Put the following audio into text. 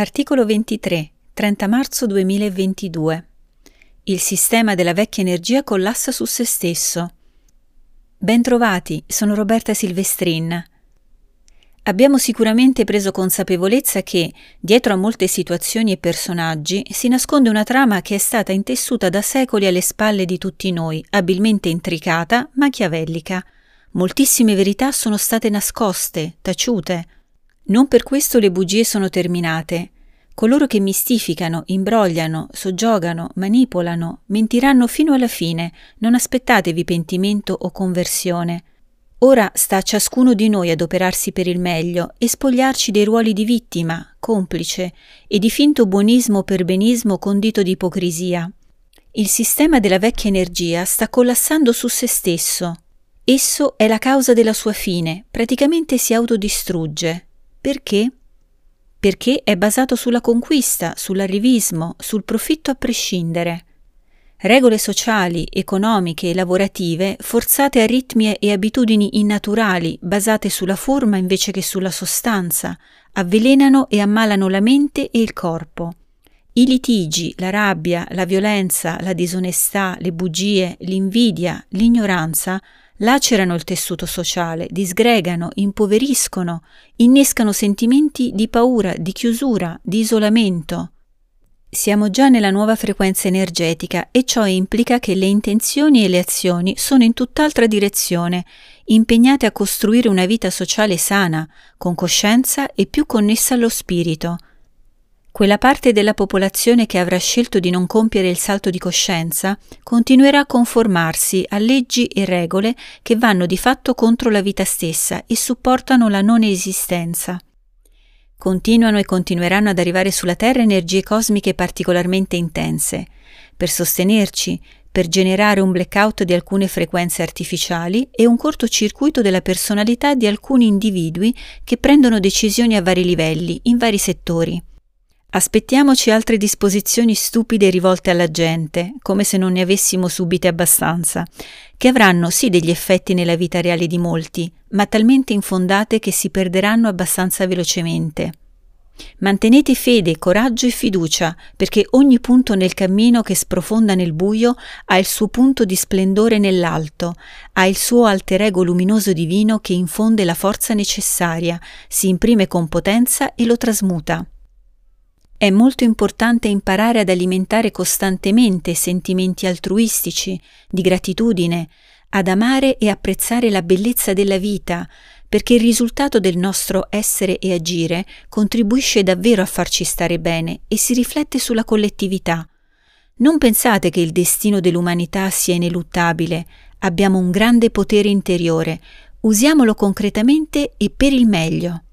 Articolo 23, 30 marzo 2022. Il sistema della vecchia energia collassa su se stesso. Bentrovati, sono Roberta Silvestrin. Abbiamo sicuramente preso consapevolezza che, dietro a molte situazioni e personaggi, si nasconde una trama che è stata intessuta da secoli alle spalle di tutti noi, abilmente intricata, machiavellica. Moltissime verità sono state nascoste, taciute, non per questo le bugie sono terminate. Coloro che mistificano, imbrogliano, soggiogano, manipolano, mentiranno fino alla fine. Non aspettatevi pentimento o conversione. Ora sta a ciascuno di noi adoperarsi per il meglio e spogliarci dei ruoli di vittima, complice e di finto buonismo o perbenismo condito di ipocrisia. Il sistema della vecchia energia sta collassando su se stesso. Esso è la causa della sua fine, praticamente si autodistrugge. Perché? Perché è basato sulla conquista, sull'arrivismo, sul profitto a prescindere. Regole sociali, economiche e lavorative forzate a ritmi e abitudini innaturali, basate sulla forma invece che sulla sostanza, avvelenano e ammalano la mente e il corpo. I litigi, la rabbia, la violenza, la disonestà, le bugie, l'invidia, l'ignoranza lacerano il tessuto sociale, disgregano, impoveriscono, innescano sentimenti di paura, di chiusura, di isolamento. Siamo già nella nuova frequenza energetica e ciò implica che le intenzioni e le azioni sono in tutt'altra direzione, impegnate a costruire una vita sociale sana, con coscienza e più connessa allo spirito, quella parte della popolazione che avrà scelto di non compiere il salto di coscienza continuerà a conformarsi a leggi e regole che vanno di fatto contro la vita stessa e supportano la non esistenza. Continuano e continueranno ad arrivare sulla Terra energie cosmiche particolarmente intense, per sostenerci, per generare un blackout di alcune frequenze artificiali e un cortocircuito della personalità di alcuni individui che prendono decisioni a vari livelli, in vari settori. Aspettiamoci altre disposizioni stupide rivolte alla gente, come se non ne avessimo subite abbastanza, che avranno sì degli effetti nella vita reale di molti, ma talmente infondate che si perderanno abbastanza velocemente. Mantenete fede, coraggio e fiducia, perché ogni punto nel cammino che sprofonda nel buio ha il suo punto di splendore nell'alto, ha il suo alter ego luminoso divino che infonde la forza necessaria, si imprime con potenza e lo trasmuta. È molto importante imparare ad alimentare costantemente sentimenti altruistici, di gratitudine, ad amare e apprezzare la bellezza della vita, perché il risultato del nostro essere e agire contribuisce davvero a farci stare bene e si riflette sulla collettività. Non pensate che il destino dell'umanità sia ineluttabile, abbiamo un grande potere interiore, usiamolo concretamente e per il meglio.